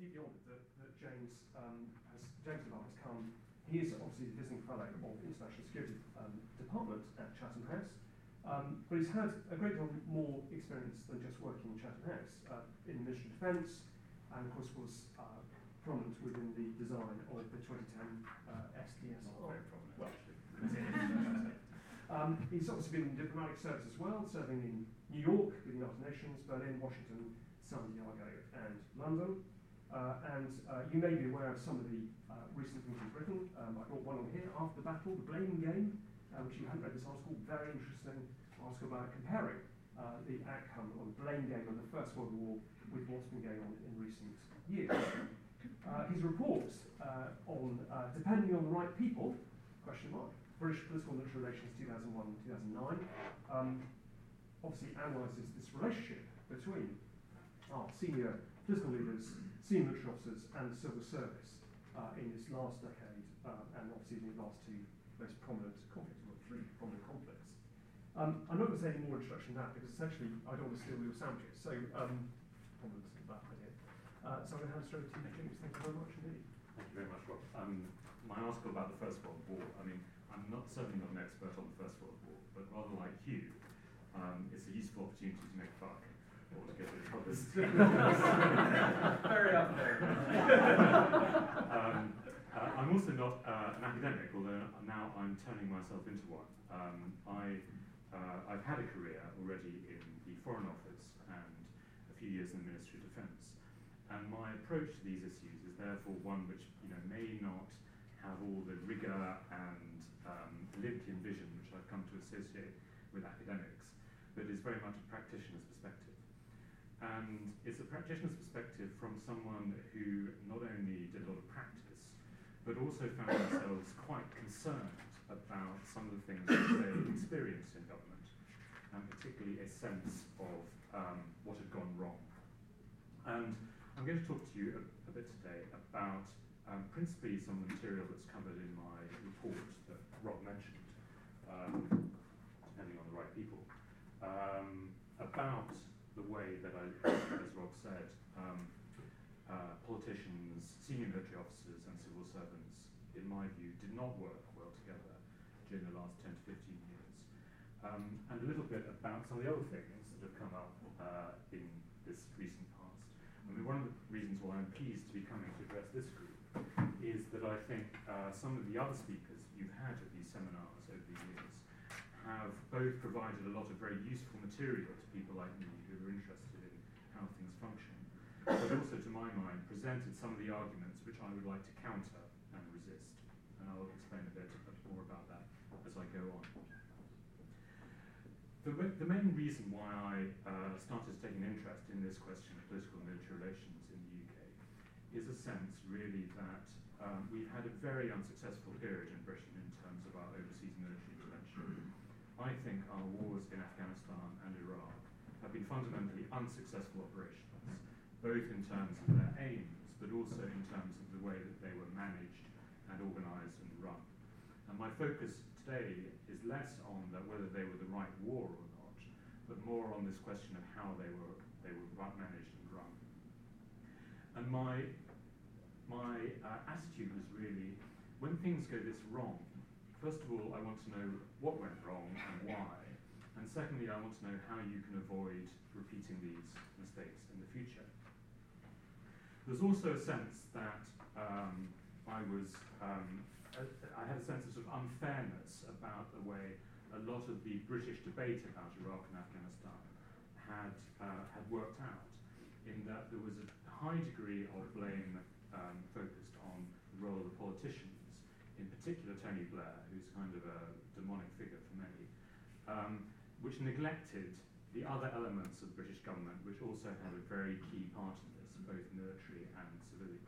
deeply honoured that, that James um, has James has come. He is obviously the visiting fellow of the International Security um, Department at Chatham House, um, but he's had a great deal more experience than just working in Chatham House uh, in the Ministry of Defence, and of course was uh, prominent within the design of the 2010 uh, SDS. Very prominent, Well, um, he's obviously been in diplomatic service as well, serving in New York the United Nations, Berlin, Washington, San Diego, and London. Uh, and uh, you may be aware of some of the uh, recent things he's written. Um, I got one on here, After the Battle, The Blame Game, which you hadn't read this article, very interesting article about comparing the outcome of the blame game of the First World War with what's been going on in recent years. Uh, his report uh, on uh, depending on the right people, question mark, British political and military relations 2001-2009, um, obviously analyses this relationship between our senior political leaders, senior military officers, and the civil service uh, in this last decade, uh, and obviously in the last two most prominent conflicts, or three prominent conflicts. Um, I'm not going to say any more introduction than that because essentially I don't want to steal your sandwiches. So, um, prominent that idea. Uh, so I'm going to hand straight to you. Thank you very much indeed. Thank you very much, Rob. Um, my article about the First World War, I mean, I'm not certainly not an expert on the First World War, but rather like you, um, it's a useful opportunity to make a buck or to get rid of others. Very up there. um, uh, I'm also not uh, an academic, although now I'm turning myself into one. Um, I, uh, I've had a career already in the Foreign Office and a few years in the Ministry of Defence. And my approach to these issues is therefore one which you know, may not have all the rigour and um, Olympian vision which I've come to associate with academics, but is very much a practitioner's. And it's a practitioner's perspective from someone who not only did a lot of practice, but also found themselves quite concerned about some of the things that they experienced in government, and particularly a sense of um, what had gone wrong. And I'm going to talk to you a, a bit today about um, principally some of the material that's covered in my report that Rob mentioned, um, depending on the right people, um, about the way that, I, as Rob said, um, uh, politicians, senior military officers, and civil servants, in my view, did not work well together during the last 10 to 15 years. Um, and a little bit about some of the other things that have come up uh, in this recent past. I mean, one of the reasons why I'm pleased to be coming to address this group is that I think uh, some of the other speakers you've had at these seminars over the years have both provided a lot of very useful material to people like me who are interested in how things function, but also, to my mind, presented some of the arguments which I would like to counter and resist. And I'll explain a bit more about that as I go on. The, the main reason why I uh, started taking interest in this question of political and military relations in the UK is a sense, really, that um, we've had a very unsuccessful period in Britain in terms of our overseas military intervention. I think our wars in Afghanistan and Iraq have been fundamentally unsuccessful operations, both in terms of their aims, but also in terms of the way that they were managed and organised and run. And my focus today is less on whether they were the right war or not, but more on this question of how they were they were managed and run. And my my uh, attitude was really when things go this wrong. First of all, I want to know what went wrong and why, and secondly, I want to know how you can avoid repeating these mistakes in the future. There's also a sense that um, I was um, I had a sense of, sort of unfairness about the way a lot of the British debate about Iraq and Afghanistan had, uh, had worked out, in that there was a high degree of blame um, focused on the role of the politicians, in particular Tony Blair, who's kind of a demonic figure for many, um, which neglected the other elements of British government, which also had a very key part in this, both military and civilian.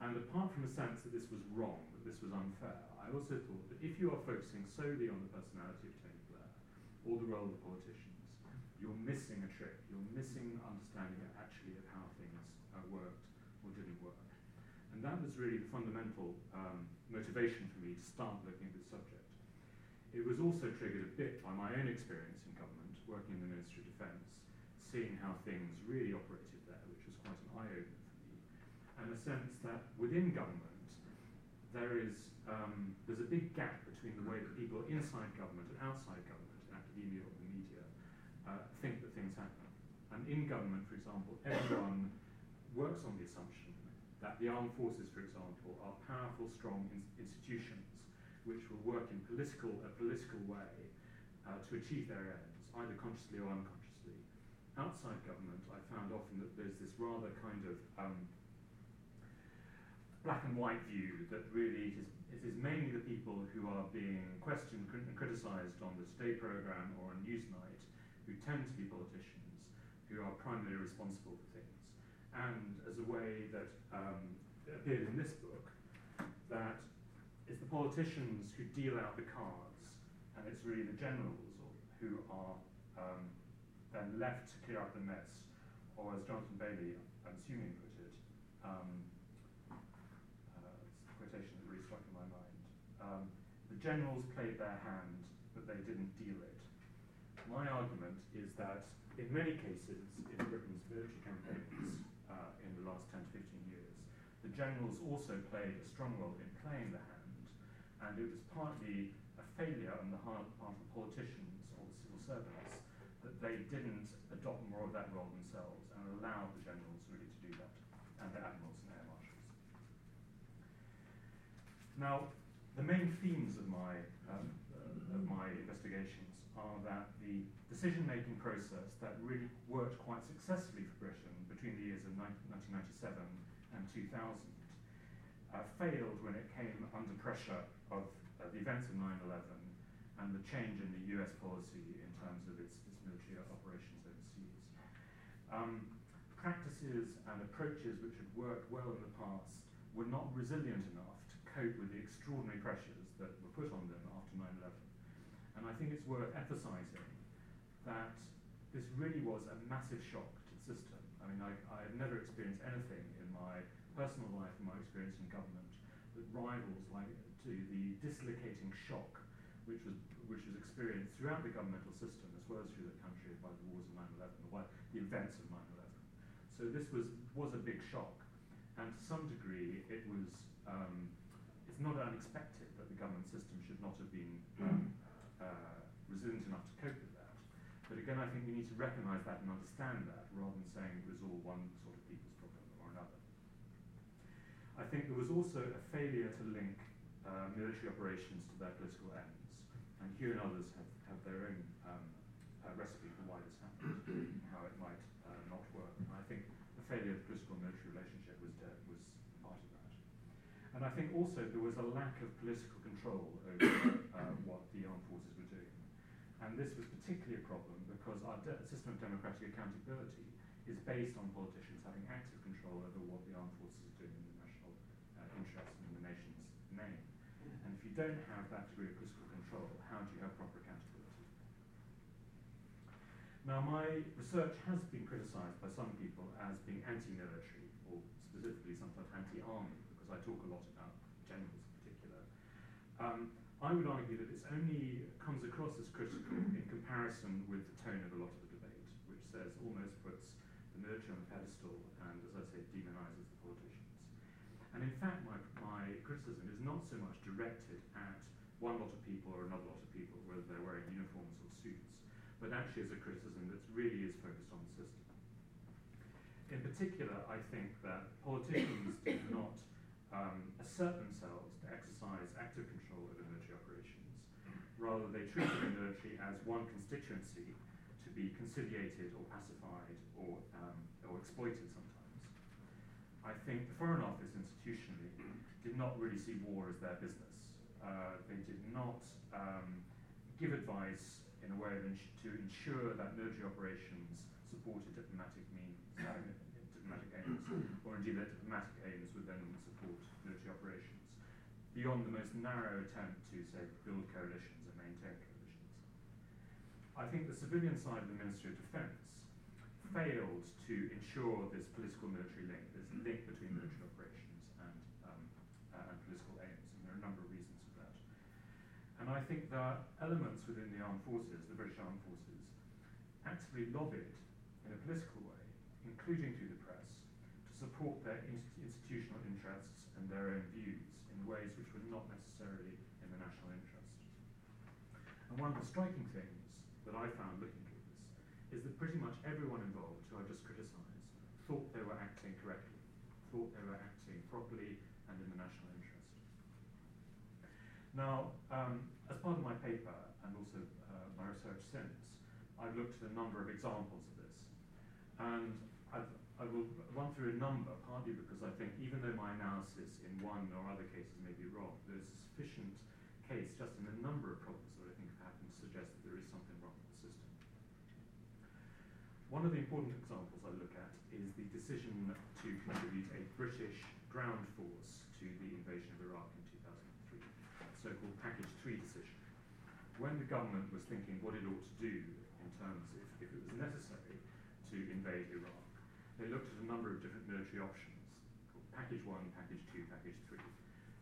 And apart from a sense that this was wrong, that this was unfair, I also thought that if you are focusing solely on the personality of Tony Blair or the role of politicians, you're missing a trick. You're missing understanding actually of how things uh, worked or didn't work. And that was really the fundamental um, motivation for me to start looking at this subject. It was also triggered a bit by my own experience in government, working in the Ministry of Defence, seeing how things really operated quite an eye-opener sense that within government, there is um, there's a big gap between the way that people inside government and outside government, in academia or the media, uh, think that things happen. And in government, for example, everyone works on the assumption that the armed forces, for example, are powerful, strong in institutions which will work in political a political way uh, to achieve their ends, either consciously or unconsciously. Outside government, I found often that there's this rather kind of um, black and white view that really it is, it is mainly the people who are being questioned and criticised on the Today programme or on Newsnight who tend to be politicians who are primarily responsible for things. And as a way that um, appeared in this book, that it's the politicians who deal out the cards, and it's really the generals who are um, then left to clear up the mess, or as Jonathan Bailey, I'm assuming, put it, um, uh, a quotation that really stuck in my mind. Um, the generals played their hand, but they didn't deal it. My argument is that in many cases in Britain's military campaigns uh, in the last 10 to 15 years, the generals also played a strong role in playing the hand, and it was partly a failure on the part of politicians or the civil servants they didn't adopt more of that role themselves and allowed the generals really to do that, and the admirals and air marshals. Now, the main themes of my, um, uh, of my investigations are that the decision-making process that really worked quite successfully for Britain between the years of 1997 and 2000 uh, failed when it came under pressure of uh, the events of 9-11 and the change in the US policy in terms of its, military operations overseas. Um, practices and approaches which had worked well in the past were not resilient enough to cope with the extraordinary pressures that were put on them after 9-11. And I think it's worth emphasising that this really was a massive shock to the system. I mean, I, I have never experienced anything in my personal life and my experience in government that rivals like to the dislocating shock which was which was experienced throughout the governmental system through the country by the wars of 9/11, the, the events of 9/11. So this was was a big shock, and to some degree it was um, it's not unexpected that the government system should not have been um, uh, resilient enough to cope with that. But again, I think we need to recognise that and understand that rather than saying it was all one sort of people's problem or another. I think there was also a failure to link uh, military operations to their political ends. And Hugh and others have, have their own recipe for why this happened, how it might uh, not work. And I think the failure of the political military relationship was, was part of that. and I think also there was a lack of political control over uh, what the armed forces were doing. And this was particularly a problem because our system of democratic accountability is based on politicians having active control over what the armed forces are doing in the national uh, interest and in the nation's name. And if you don't have that degree of political control, how do you have proper? Now, my research has been criticised by some people as being anti-military, or specifically sometimes anti-army, because I talk a lot about generals in particular. Um, I would argue that it only comes across as critical in comparison with the tone of a lot of the debate, which says almost puts the military on a pedestal and, as I say, demonises the politicians. And in fact, my, my criticism is not so much directed at one lot of people or another lot of people, whether they're wearing uniforms or suits, but actually is a criticism that really is focused on the system. In particular, I think that politicians do not um, assert themselves to exercise active control over military operations. Rather, they treat the military as one constituency to be conciliated or pacified or, um, or exploited sometimes. I think the Foreign Office institutionally did not really see war as their business. Uh, they did not um, give advice in a way to ensure that military operations supported diplomatic means, uh, diplomatic aims, or indeed that diplomatic aims would then support military operations, beyond the most narrow attempt to, say, build coalitions and maintain coalitions. I think the civilian side of the Ministry of Defence failed to ensure this political military link, this link between military operations and, um, uh, and political aims, and there are a number of reasons for that. And I think there are elements within the armed forces, the British armed forces, actively lobbied in a political way, including through the press, to support their institutional interests and their own views in ways which were not necessarily in the national interest. And one of the striking things that I found looking at this is that pretty much everyone involved who I just criticised thought they were acting correctly, thought they were acting properly and in the national interest. Now, um, as part of my paper and also uh, my research since, I've looked at a number of examples of this. And I've, I will run through a number, partly because I think even though my analysis in one or other cases may be wrong, there's a sufficient case just in a number of problems that I think have happened to suggest that there is something wrong with the system. One of the important examples I look at is the decision to contribute a British ground force to the invasion of Iraq in 2003, so-called Package 3 decision. When the government was thinking what it ought to do in terms if, if it was necessary to invade Iraq, they looked at a number of different military options, called Package 1, Package 2, Package 3.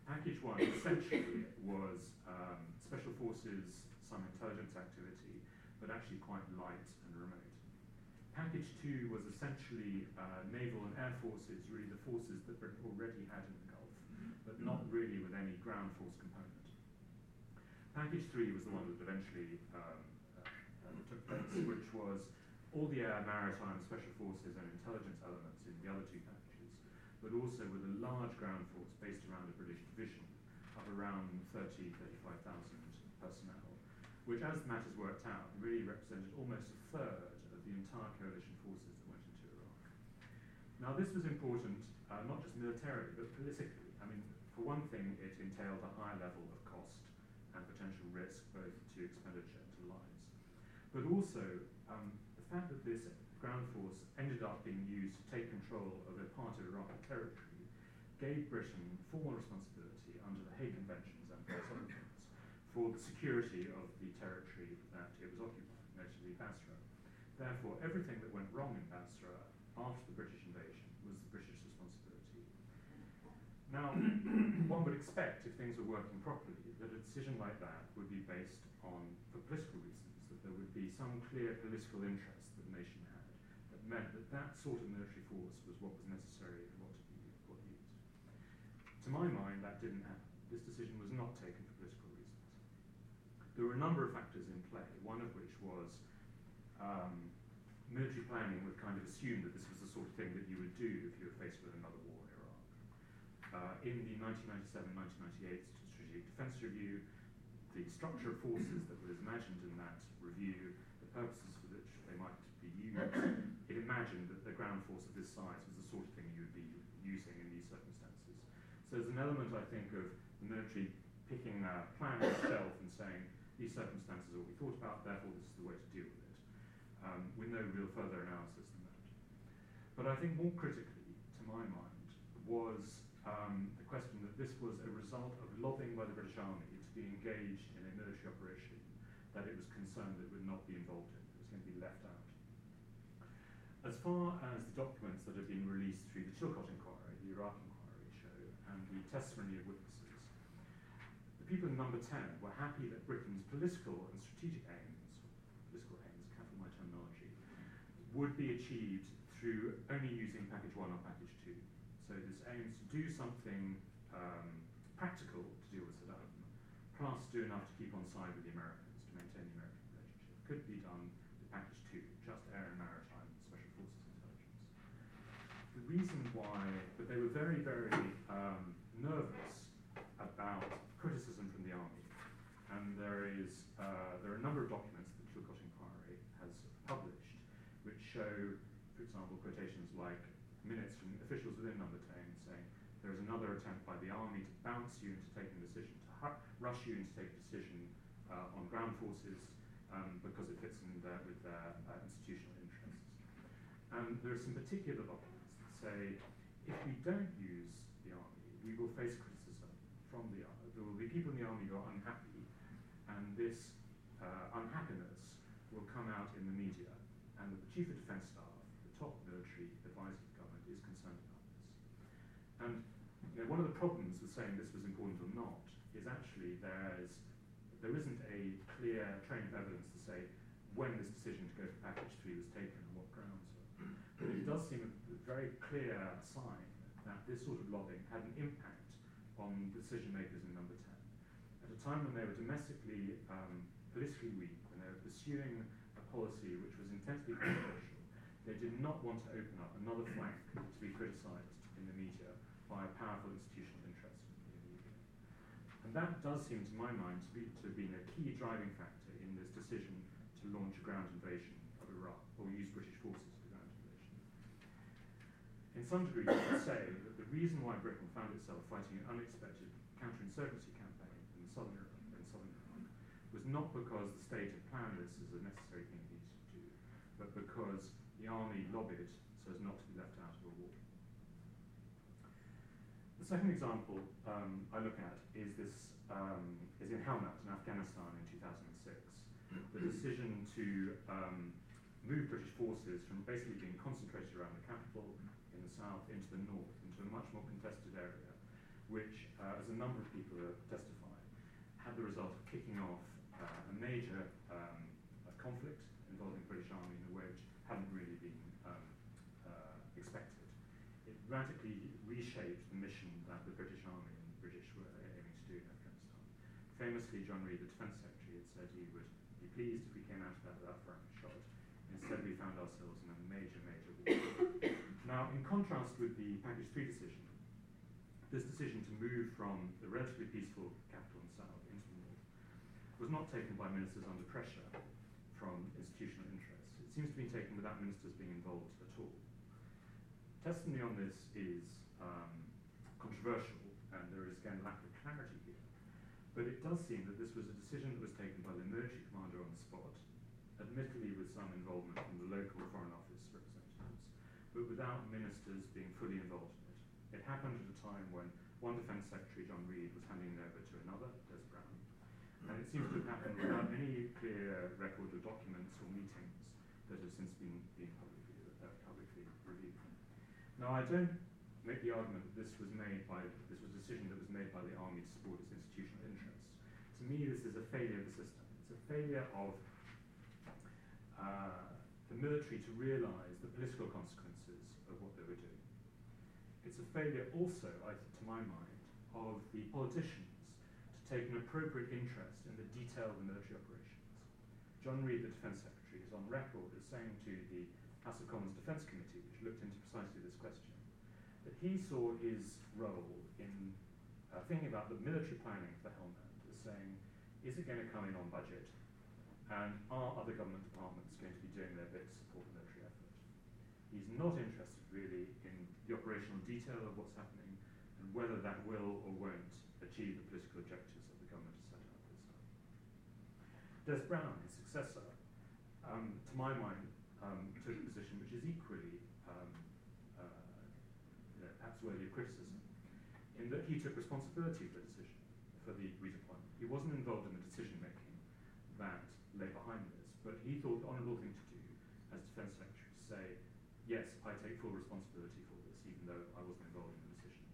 Package 1 essentially was um, special forces, some intelligence activity, but actually quite light and remote. Package 2 was essentially uh, naval and air forces, really the forces that Britain already had in the Gulf, but not really with any ground force component. Package 3 was the one that eventually um, uh, took place, which was all the air, maritime, special forces, and intelligence elements in the other two packages, but also with a large ground force based around a British division of around 30, 35,000 personnel, which, as matters worked out, really represented almost a third of the entire coalition forces that went into Iraq. Now, this was important uh, not just militarily, but politically. I mean, for one thing, it entailed a high level of cost and potential risk, both to expenditure and to lives. But also, um, the fact that this ground force ended up being used to take control of a part of Iraqi territory gave Britain formal responsibility under the Hague Conventions and things for the security of the territory that it was occupying, notably Basra. Therefore, everything that went wrong in Basra after the British invasion was the British responsibility. Now, one would expect, if things were working properly, that a decision like that would be based on, for political reasons, that there would be some clear political interest that the nation had that meant that that sort of military force was what was necessary and what to be what used. To my mind, that didn't happen. This decision was not taken for political reasons. There were a number of factors in play, one of which was um, military planning would kind of assume that this was the sort of thing that you would do if you were faced with another war in the 1997-1998 Strategic Defence Review, the structure of forces that was imagined in that review, the purposes for which they might be used, it imagined that the ground force of this size was the sort of thing you would be using in these circumstances. So there's an element, I think, of the military picking a plan itself and saying, these circumstances are what we thought about, therefore this is the way to deal with it um, with no real further analysis than that. But I think more critically, to my mind, was um, the question that this was a result of lobbying by the British Army to be engaged in a military operation that it was concerned that it would not be involved in, it was going to be left out. As far as the documents that have been released through the Chilcot inquiry, the Iraq inquiry show, and the testimony of witnesses, the people in number 10 were happy that Britain's political and strategic aim would be achieved through only using package one or package. So this aims to do something um, practical to deal with Saddam, plus do enough to keep on side with the Americans, to maintain the American relationship. Could be done with package two, just air and maritime special forces intelligence. The reason why, but they were very, very um, nervous about criticism from the army. And there is, uh, there are a number of documents that the Chilcot Inquiry has published which show, for example, quotations like minutes from officials within Number 10 saying there is another attempt by the army to bounce you into taking a decision, to rush you into taking a decision uh, on ground forces um, because it fits in with their uh, institutional interests. And there are some particular documents that say if we don't use the army, we will face criticism from the army. There will be people in the army who are unhappy, and this uh, unhappiness will come out in the media and that the Chief of Defence Staff, the top military advisor of the government, is concerned about this. And you know, one of the problems with saying this was important or not is actually there's, there isn't a clear train of evidence to say when this decision to go to package three was taken and what grounds But it does seem a very clear sign that this sort of lobbying had an impact on decision makers in number 10. At a time when they were domestically um, politically weak, when they were pursuing a policy which was intensely controversial, they did not want to open up another flank to be criticised in the media by a powerful institutional interest in the UK. And that does seem, to my mind, to, be, to have been a key driving factor in this decision to launch a ground invasion of Iraq, or use British forces for ground invasion. In some degree, you could say that the reason why Britain found itself fighting an unexpected counterinsurgency campaign in southern Iraq, in southern Iraq was not because the state had planned this as a necessary thing it needed to do, but because the army lobbied so as not to be left out of a war. The second example um, I look at is this um, is in Helmand in Afghanistan in 2006. The decision to um, move British forces from basically being concentrated around the capital in the south into the north, into a much more contested area, which, uh, as a number of people have testified, had the result of kicking off uh, a major um, a conflict involving the British Army in a way which hadn't really been um, uh, expected. It radically reshaped the mission that the British Army and the British were aiming to do in Afghanistan. Famously, John Reid, the Defence Secretary, had said he would be pleased if we came out of that without firing a shot. Instead, we found ourselves in a major, major war. now, in contrast with the Package 3 decision, this decision to move from the relatively peaceful capital in south into the north was not taken by ministers under pressure from institutional interests. It seems to be taken without ministers being involved at all. Testimony on this is um, controversial, and there is again lack of clarity. But it does seem that this was a decision that was taken by the military commander on the spot, admittedly with some involvement from the local Foreign Office representatives, but without ministers being fully involved in it. It happened at a time when one Defence Secretary, John Reid, was handing it over to another, Des Browne, and it seems to have happened without any clear record of documents or meetings that have since been, been publicly, uh, publicly reviewed. Now, I don't make the argument that this was made by this was a decision that was made by the army to support its institutional interests. To me, this is a failure of the system. It's a failure of uh, the military to realise the political consequences of what they were doing. It's a failure also, I, think, to my mind, of the politicians to take an appropriate interest in the detail of the military operations. John Reid, the Defence Secretary, is on record as saying to the House of Commons Defence Committee, which looked into precisely this question, that he saw his role in uh, thinking about the military planning for Helmand saying, is it going to come in on budget? And are other government departments going to be doing their bit to support the military effort? He's not interested really in the operational detail of what's happening and whether that will or won't achieve the political objectives that the government has set out for itself. Des Browne, his successor, um, to my mind, um, took a position which is equally um, uh, you know, perhaps worthy of criticism, in that he took responsibility for the decision, for the redeployment. He wasn't involved in the decision making that lay behind this, but he thought the honourable thing to do as Defence Secretary to say, yes, I take full responsibility for this, even though I wasn't involved in the decision.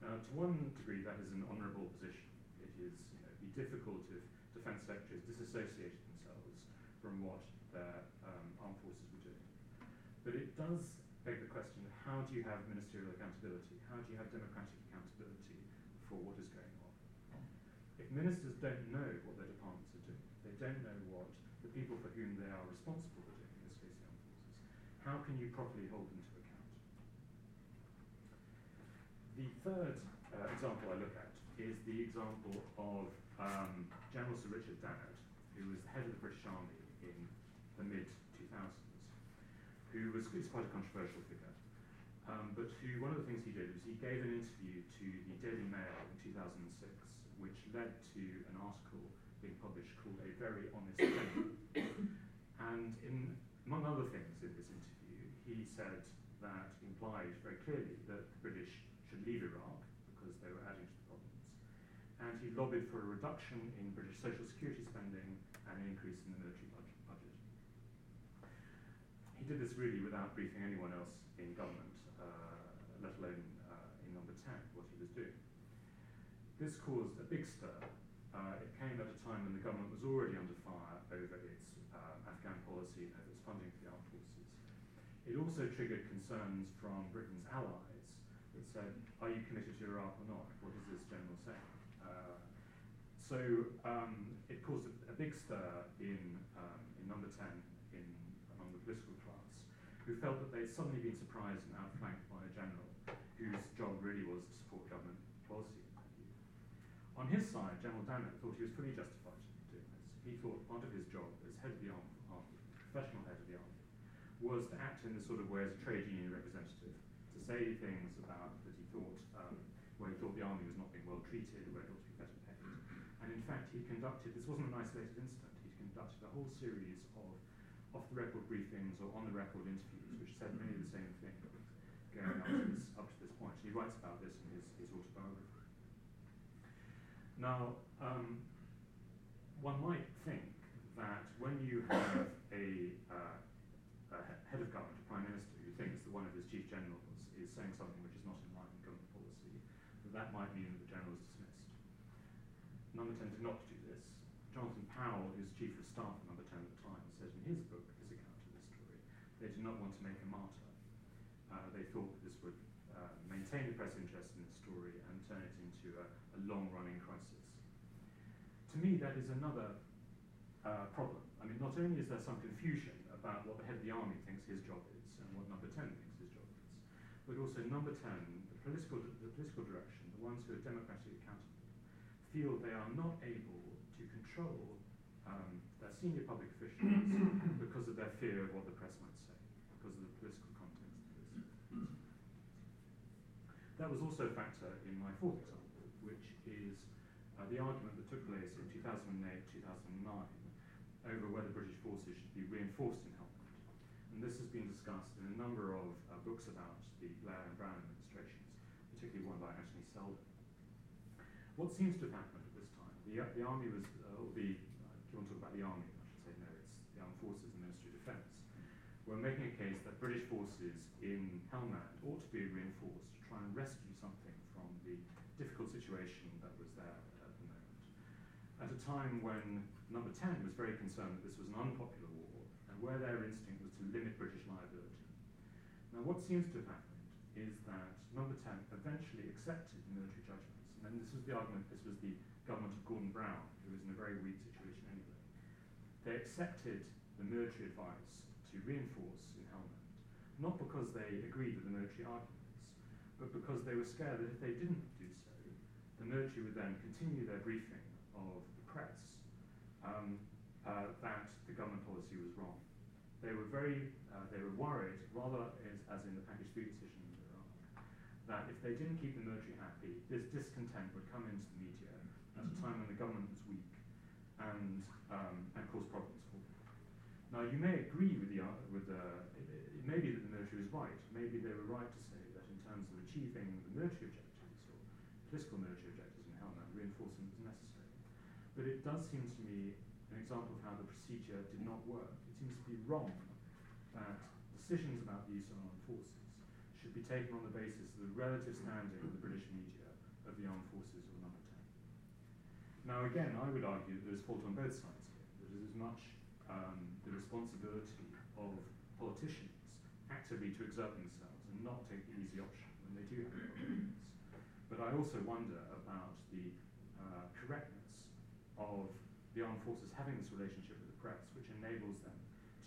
Now, to one degree, that is an honourable position. It is you know, be difficult if Defence Secretaries disassociated themselves from what their um, armed forces were doing. But it does beg the question how do you have ministerial accountability? How do you have democratic accountability for what is going on? If ministers don't know what their departments are doing, they don't know what the people for whom they are responsible are doing, in this case the armed forces, how can you properly hold them to account? The third uh, example I look at is the example of um, General Sir Richard Dannatt, who was the head of the British Army in the mid 2000s, who was is quite a controversial figure. Um, but who, one of the things he did was he gave an interview to the Daily Mail in 2006, which led to an article being published called A Very Honest Gentleman. and in, among other things in this interview, he said that implied very clearly that the British should leave Iraq because they were adding to the problems. And he lobbied for a reduction in British social security spending and an increase in the military budget. budget. He did this really without briefing anyone else in government, uh, let alone uh, in number 10, what he was doing. This caused a big stir. Uh, it came at a time when the government was already under fire over its uh, Afghan policy and over its funding for the armed forces. It also triggered concerns from Britain's allies that said, are you committed to Iraq or not? What does this general say? Uh, so um, it caused a, a, big stir in, um, in number 10 in, among the political class, who felt that they'd suddenly been surprised and outflanked by a general whose job really was to. On his side, General Dannatt thought he was fully justified in doing this. He thought part of his job as head of the army, professional head of the army, was to act in the sort of way as a trade union representative, to say things about that he thought, um, where he thought the army was not being well treated, where it ought to be better paid. And in fact, he conducted, this wasn't an isolated incident, he conducted a whole series of off-the-record briefings or on-the-record interviews, which said many of the same things going up to this, up to this point. And he writes about this in. Now, um, one might think that when you have a, uh, a, head of government, a prime minister, who thinks that one of his chief generals is saying something which is not in line with government policy, that that might mean that the general is dismissed. Number 10 did not do this. Jonathan Powell, who's chief of staff at Number 10 at the time, said in his book, his account of this story, they did not want to make a martyr. Uh, they thought that this would uh, maintain the press interest in the story and turn it into a, a long-running me, that is another uh, problem. I mean, not only is there some confusion about what the head of the army thinks his job is and what number 10 thinks his job is, but also number 10, the political, the political direction, the ones who are democratically accountable, feel they are not able to control um, their senior public officials because of their fear of what the press might say, because of the political context of this. That was also a factor in my fourth example, which is uh, the argument took place in 2008-2009 over whether British forces should be reinforced in Helmand. And this has been discussed in a number of uh, books about the Blair and Brown administrations, particularly one by Anthony Seldon. What seems to have happened at this time, the, uh, the army was, uh, the, uh, if you want to talk about the army, I should say no, it's the armed forces and Ministry of Defence, were making a case that British forces in Helmand ought to be reinforced to try and rescue something from the difficult situation that was there. At a time when Number 10 was very concerned that this was an unpopular war, and where their instinct was to limit British liability. Now, what seems to have happened is that Number 10 eventually accepted the military judgments, and this was the argument, this was the government of Gordon Brown, who was in a very weak situation anyway. They accepted the military advice to reinforce in Helmand, not because they agreed with the military arguments, but because they were scared that if they didn't do so, the military would then continue their briefing of the press um, uh, that the government policy was wrong. They were very, uh, they were worried, rather as, as in the package three decision in Iraq, that if they didn't keep the military happy, this discontent would come into the media at a time when the government was weak and, um, and cause problems for them. Now, you may agree with the, uh, with the it, it may be that the military was right. Maybe they were right to say that in terms of achieving the military objectives or political military objectives in Helmand, reinforcement was necessary. But it does seem to me an example of how the procedure did not work. It seems to be wrong that decisions about the use of armed forces should be taken on the basis of the relative standing of the British media of the armed forces or number 10. Now again, I would argue that there's fault on both sides here. That it is much um, the responsibility of politicians actively to exert themselves and not take the easy option when they do have problems. But I also wonder about the uh, correctness of the armed forces having this relationship with the press, which enables them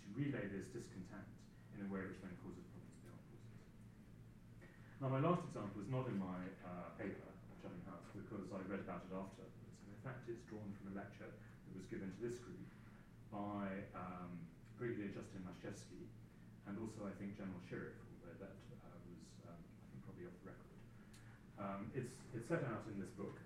to relay this discontent in a way which then causes problems to the armed forces. Now, my last example is not in my uh, paper, Chatham House, because I read about it afterwards. In fact, it's drawn from a lecture that was given to this group by um, Brigadier Justin Maciejewski and also, I think, General Shirreff, although that uh, was, um, I think, probably off the record. Um, it's, it's set out in this book,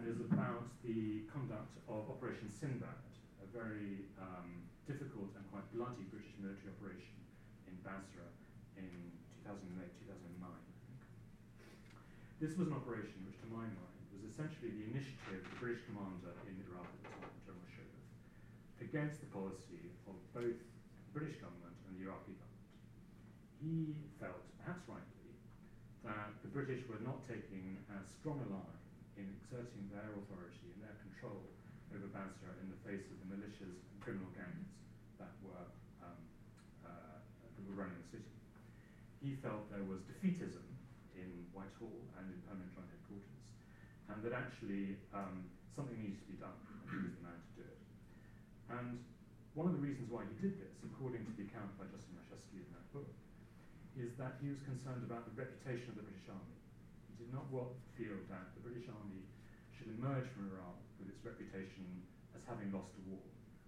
and is about the conduct of Operation Sinbad, a very um, difficult and quite bloody British military operation in Basra in 2008-2009, This was an operation which, to my mind, was essentially the initiative of the British commander in Iraq at the time, General Shirreff, against the policy of both the British government and the Iraqi government. He felt, perhaps rightly, that the British were not taking as strong a line in exerting their authority and their control over Basra in the face of the militias and criminal gangs that were, um, uh, that were running the city. he felt there was defeatism in Whitehall and in permanent joint headquarters, and that actually um, something needed to be done, and he was the man to do it. And one of the reasons why he did this, according to the account by Justin Maciejewski in that book, is that he was concerned about the reputation of the British Army. Did not want, feel that the British Army should emerge from Iraq with its reputation as having lost a war,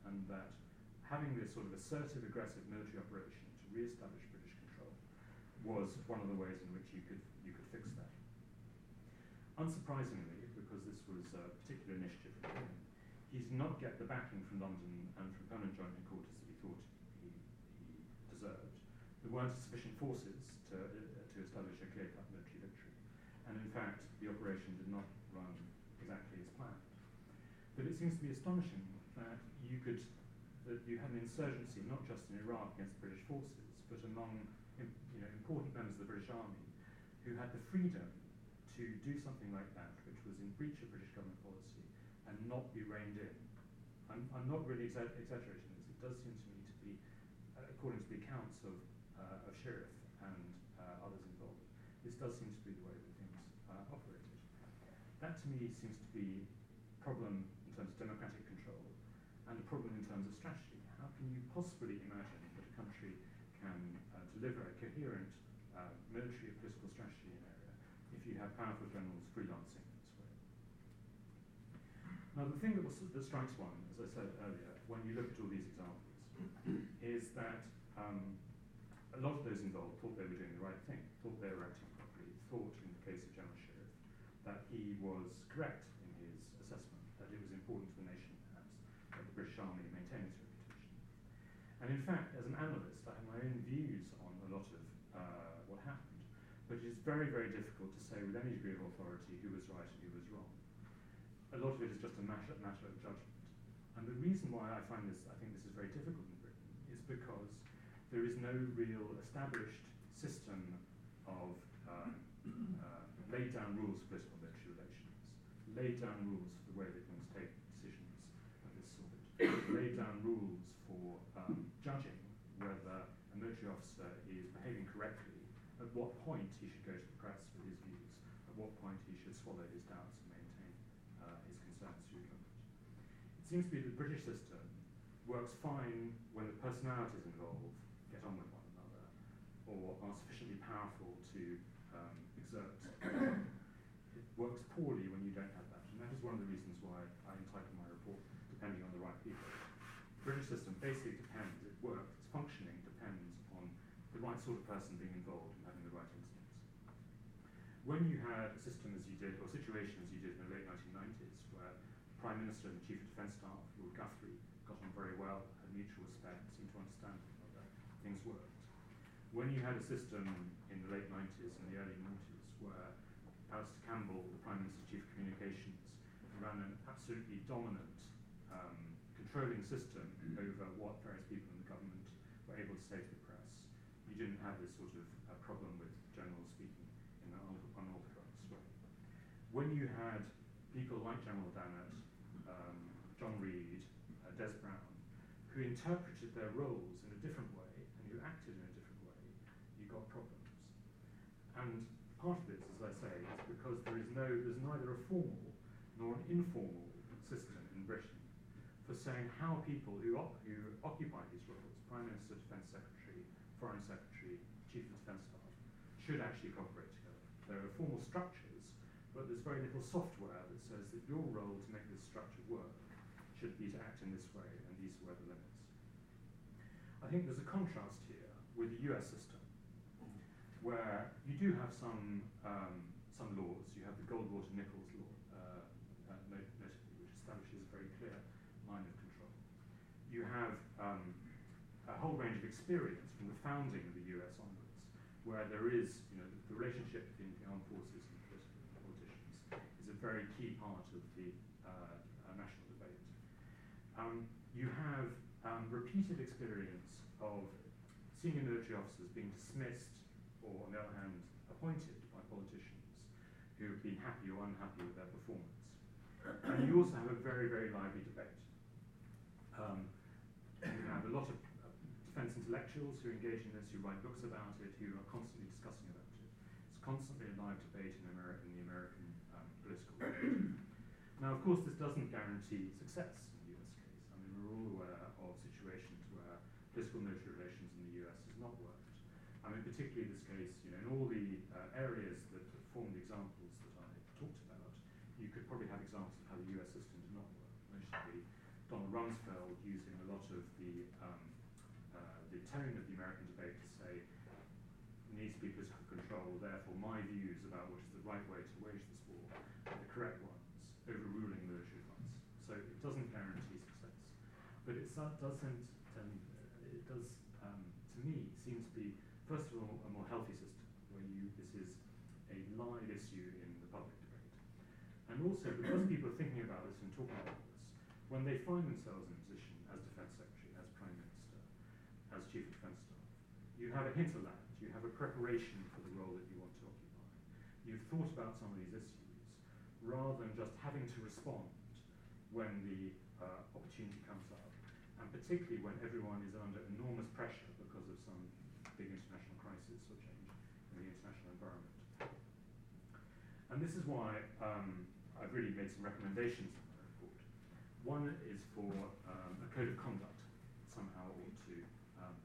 and that having this sort of assertive, aggressive military operation to re-establish British control was one of the ways in which you could, you could fix that. Unsurprisingly, because this was a particular initiative from him, he did not get the backing from London and from permanent joint headquarters that he thought he, he deserved. There weren't sufficient forces to, uh, to establish a clear-cut military victory. And in fact, the operation did not run exactly as planned. But it seems to be astonishing that you could that you had an insurgency not just in Iraq against British forces, but among you know, important members of the British Army who had the freedom to do something like that, which was in breach of British government policy, and not be reined in. I'm, I'm not really exa exaggerating this. It does seem to me to be, uh, according to the accounts of, uh, of Shirreff and uh, others involved, this does seem to be the way that things uh, operated. That to me seems to be problem in terms of democratic control and a problem in terms of strategy. How can you possibly imagine that a country can uh, deliver a coherent uh, military or political strategy in an area if you have powerful generals freelancing in this way? Now, the thing that, strikes one, as I said earlier, when you look at all these examples, is that um, a lot of those involved thought they were doing the right thing, thought they were acting properly, thought, in the case of General Shirreff, that he was correct in his assessment, that it was important to the nation perhaps, that the British Army maintain its reputation. And in fact, as an analyst, I have my own views on a lot of uh, what happened, but it is very, very difficult to say with any degree of authority who was right and who was wrong. A lot of it is just a matter, of judgment. And the reason why I find this, I think this is very difficult in Britain, is because there is no real established system of uh, uh, laid down rules for political military relations, laid down rules for the way that things take decisions of this sort, laid down rules for um, judging whether a military officer is behaving correctly, at what point he should go to the press with his views, at what point he should swallow his doubts and maintain uh, his concerns through government. It seems to be the British system works fine when the personalities involved get on with one another or are sufficiently powerful to um, exert. it works poorly when you don't have that, and that is one of the reasons why I entitled my report depending on the right people. The British system basically depends, its work, its functioning depends on the right sort of person being involved and having the right instincts. When you had a system as you did, or a situation as you did in the late 1990s, where Prime Minister and Chief of Defence Staff, Lord Guthrie, got on very well, had mutual respect, seemed to understand how things worked. When you had a system in the late 90s and the early 90s where Alastair Campbell, the Prime Minister's Chief of Communications, ran an absolutely dominant um, controlling system over what various people in the government were able to say to the press. You didn't have this sort of uh, problem with generals speaking in an unorthodox way. When you had people like General Dannatt, um, John Reid, uh, Des Browne, who interpreted their roles in a different way and who acted in a different way, you got problems. And part of this, as I say, is because there is no, there's neither a formal nor an informal system in Britain for saying how people who, op- who occupy these roles, Prime Minister, Defence Secretary, Foreign Secretary, Chief of Defence Staff, should actually cooperate together. There are formal structures, but there's very little software that says that your role to make this structure work should be to act in this way, and these were the limits. I think there's a contrast here with the US system, where you do have some, um, some laws. You have the Goldwater-Nichols law, uh, uh, notably, which establishes a very clear line of control. You have um, a whole range of experience from the founding of the US onwards, where there is, you know, the, the relationship between the armed forces and politicians is a very key part of the uh, uh, national debate. Um, you have um, repeated experience of senior military officers being dismissed or, on the other hand, appointed by politicians who have been happy or unhappy with their performance. and you also have a very, very lively debate. Um, you have a lot of uh, defence intellectuals who engage in this, who write books about it, who are constantly discussing about it. It's constantly a live debate in, in the American um, political world. now, of course, this doesn't guarantee success. I in this case, you know, in all the uh, areas that form the examples that I talked about, you could probably have examples of how the US system did not work. Mostly Donald Rumsfeld using a lot of the, um, uh, the tone of the American debate to say, needs to be political control, therefore my views about what is the right way to wage this war are the correct ones, overruling military advice. So it doesn't guarantee success. But it doesn't, um, it does, um, to me, seem to be, first of all, a more healthy system, where you, this is a live issue in the public debate. Also, because people are thinking about this and talking about this, when they find themselves in a position as Defence Secretary, as Prime Minister, as Chief of Defence Staff, you have a hinterland, you have a preparation for the role that you want to occupy. You've thought about some of these issues, rather than just having to respond when the uh, opportunity comes up, and particularly when everyone is under enormous pressure because of some big international crisis or change in the international environment. And this is why um, I've really made some recommendations in the report. One is for um, a code of conduct somehow ought to um,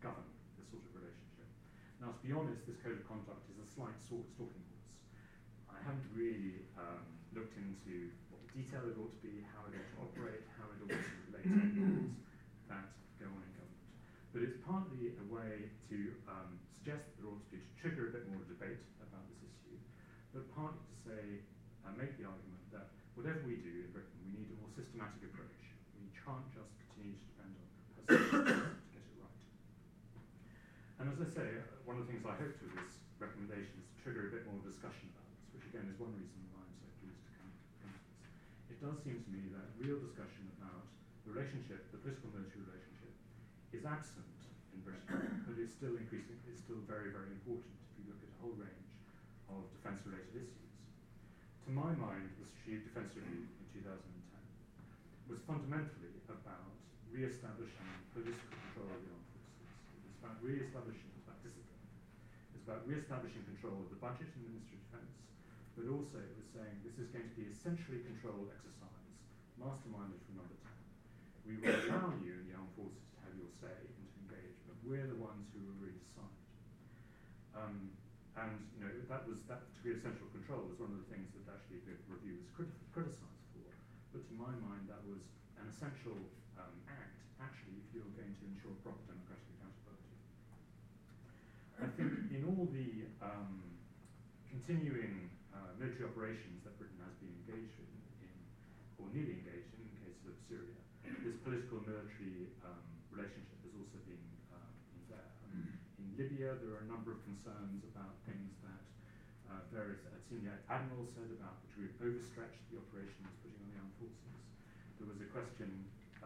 govern this sort of relationship. Now, to be honest, this code of conduct is a slight sort of stalking horse. I haven't really um, looked into what the detail it ought to be, how it ought to operate, how it ought to relate to laws that go on in government. But it's partly a way to um, suggest that there ought to be to trigger a bit more debate about this issue, but partly to say, make the argument that whatever we do in Britain, we need a more systematic approach. We can't just continue to depend on personal to get it right. And as I say, one of the things I hope to with this recommendation is to trigger a bit more discussion about this, which again is one reason why I'm so pleased to come, come to this. It does seem to me that real discussion about the relationship, the political military relationship, is absent in Britain, but it's still increasing, it's still very, very important if you look at a whole range of defence related issues. To my mind, Strategic Defence Review in 2010 was fundamentally about re establishing political control of the armed forces. It was about re establishing, it was about discipline. It's about re establishing control of the budget in the Ministry of Defence, but also it was saying this is going to be essentially controlled exercise, masterminded from number 10. We will allow you in the armed forces to have your say and to engage, but we're the ones who will really decide. Um, and you know that was that degree of central control was one of the things that actually the review was crit criticised for. But to my mind, that was an essential um, act, actually, if you're going to ensure proper democratic accountability. I think in all the um, continuing uh, military operations that Britain has been engaged in, in, or nearly engaged in, in the case of Syria, this political military um, relationship has also been uh, there. in Libya, there are a number of concerns about things that uh, various senior admirals said about the degree of overstretch the operation was putting on the armed forces. There was a question,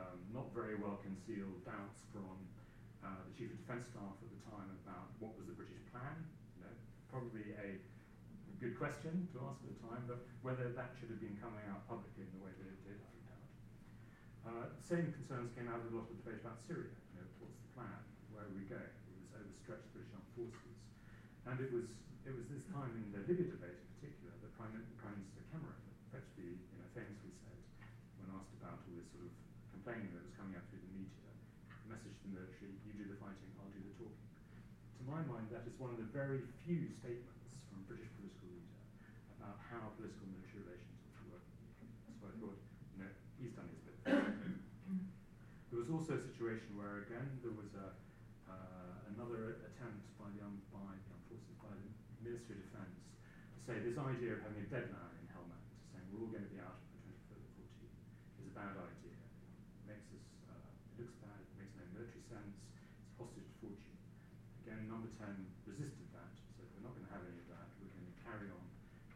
um, not very well concealed, doubts from uh, the Chief of Defence Staff at the time about what was the British plan. You know, probably a good question to ask at the time, but whether that should have been coming out publicly in the way that it did, I doubt. Uh, same concerns came out of a lot of debate about Syria. You know, what's the plan? Where are we going? It was overstretched British armed forces. And it was it was this time in the Libya debate in particular that Prime, Prime Minister Cameron effectively you know, famously said, when asked about all this sort of complaining that was coming out through the media, message to the military, you do the fighting, I'll do the talking. To my mind, that is one of the very few statements from a British political leader about how political military relations ought to work. So I thought, you know, he's done his bit. there was also a situation where, again, there was a, uh, another attempt by the, um, by the armed forces, by the Ministry of Defence, say this idea of having a deadline in Helmand, saying we're all going to be out by 2014, is a bad idea. It makes us, uh, it looks bad, it makes no military sense, it's hostage to fortune. Again, number 10 resisted that, said we're not going to have any of that, we're going to carry on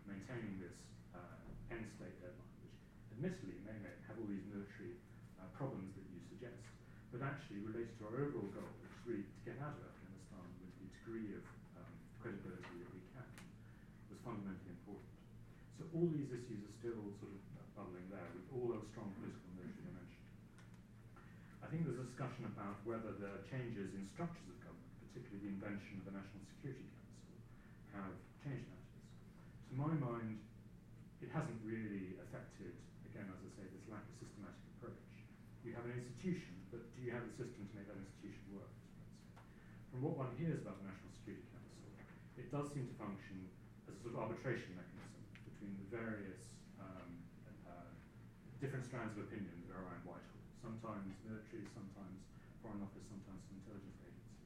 maintaining this uh, end state deadline, which admittedly may have all these military uh, problems that you suggest, but actually related to our overall goal, all these issues are still sort of bubbling there with all those strong political and. I think there's a discussion about whether the changes in structures of government, particularly the invention of the National Security Council, have changed matters. To my mind, it hasn't really affected, again, as I say, this lack of systematic approach. You have an institution, but do you have the system to make that institution work? From what one hears about the National Security Council, it does seem to function as a sort of arbitration mechanism various um, uh, different strands of opinion that are around Whitehall. Sometimes military, sometimes foreign office, sometimes some intelligence agency.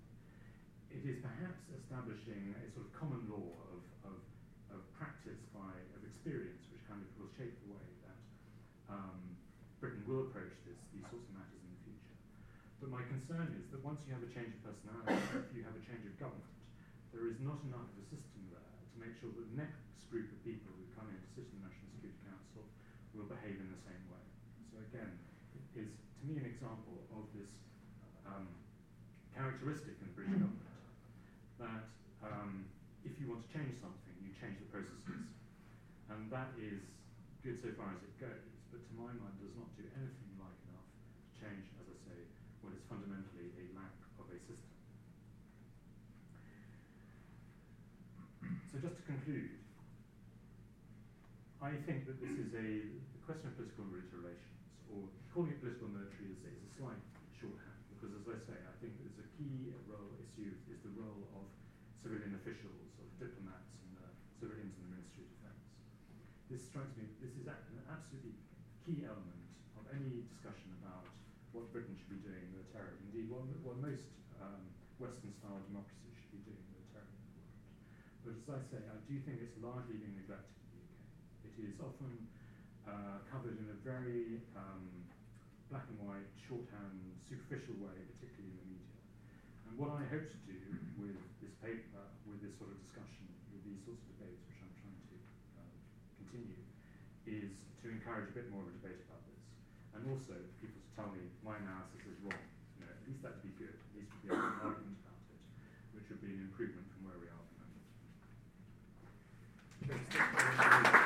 It is perhaps establishing a sort of common law of, of, of practice by of experience, which kind of will shape the way that um, Britain will approach this, these sorts of matters in the future. But my concern is that once you have a change of personality, if you have a change of government, there is not enough of a system there to make sure that the next group of people who come in to sit in the National Security Council will behave in the same way. So again, it is to me an example of this um, characteristic in the British government that um, if you want to change something, you change the processes. And that is good so far as it goes, but to my mind does not do anything like enough to change, as I say, what is fundamentally a lack of a system. So just to conclude, I think that this is a the question of political relations, or calling it political military is, is a slight shorthand, because as I say, I think there's a key role issue is the role of civilian officials, of diplomats and uh, civilians in the Ministry of Defence. This strikes me, this is an absolutely key element of any discussion about what Britain should be doing militarily. Indeed, what, what most um, Western-style democracies should be doing militarily in the world. But as I say, I do think it's largely being neglected in the UK. It is often uh, covered in a very um, black and white, shorthand, superficial way, particularly in the media. And what I hope to do with this paper, with this sort of discussion, with these sorts of debates, which I'm trying to uh, continue, is to encourage a bit more of a debate about this. And also people to tell me my analysis is wrong. You know, at least that'd be good. At least we'd be able to argument about it, which would be an improvement from where we are at the moment.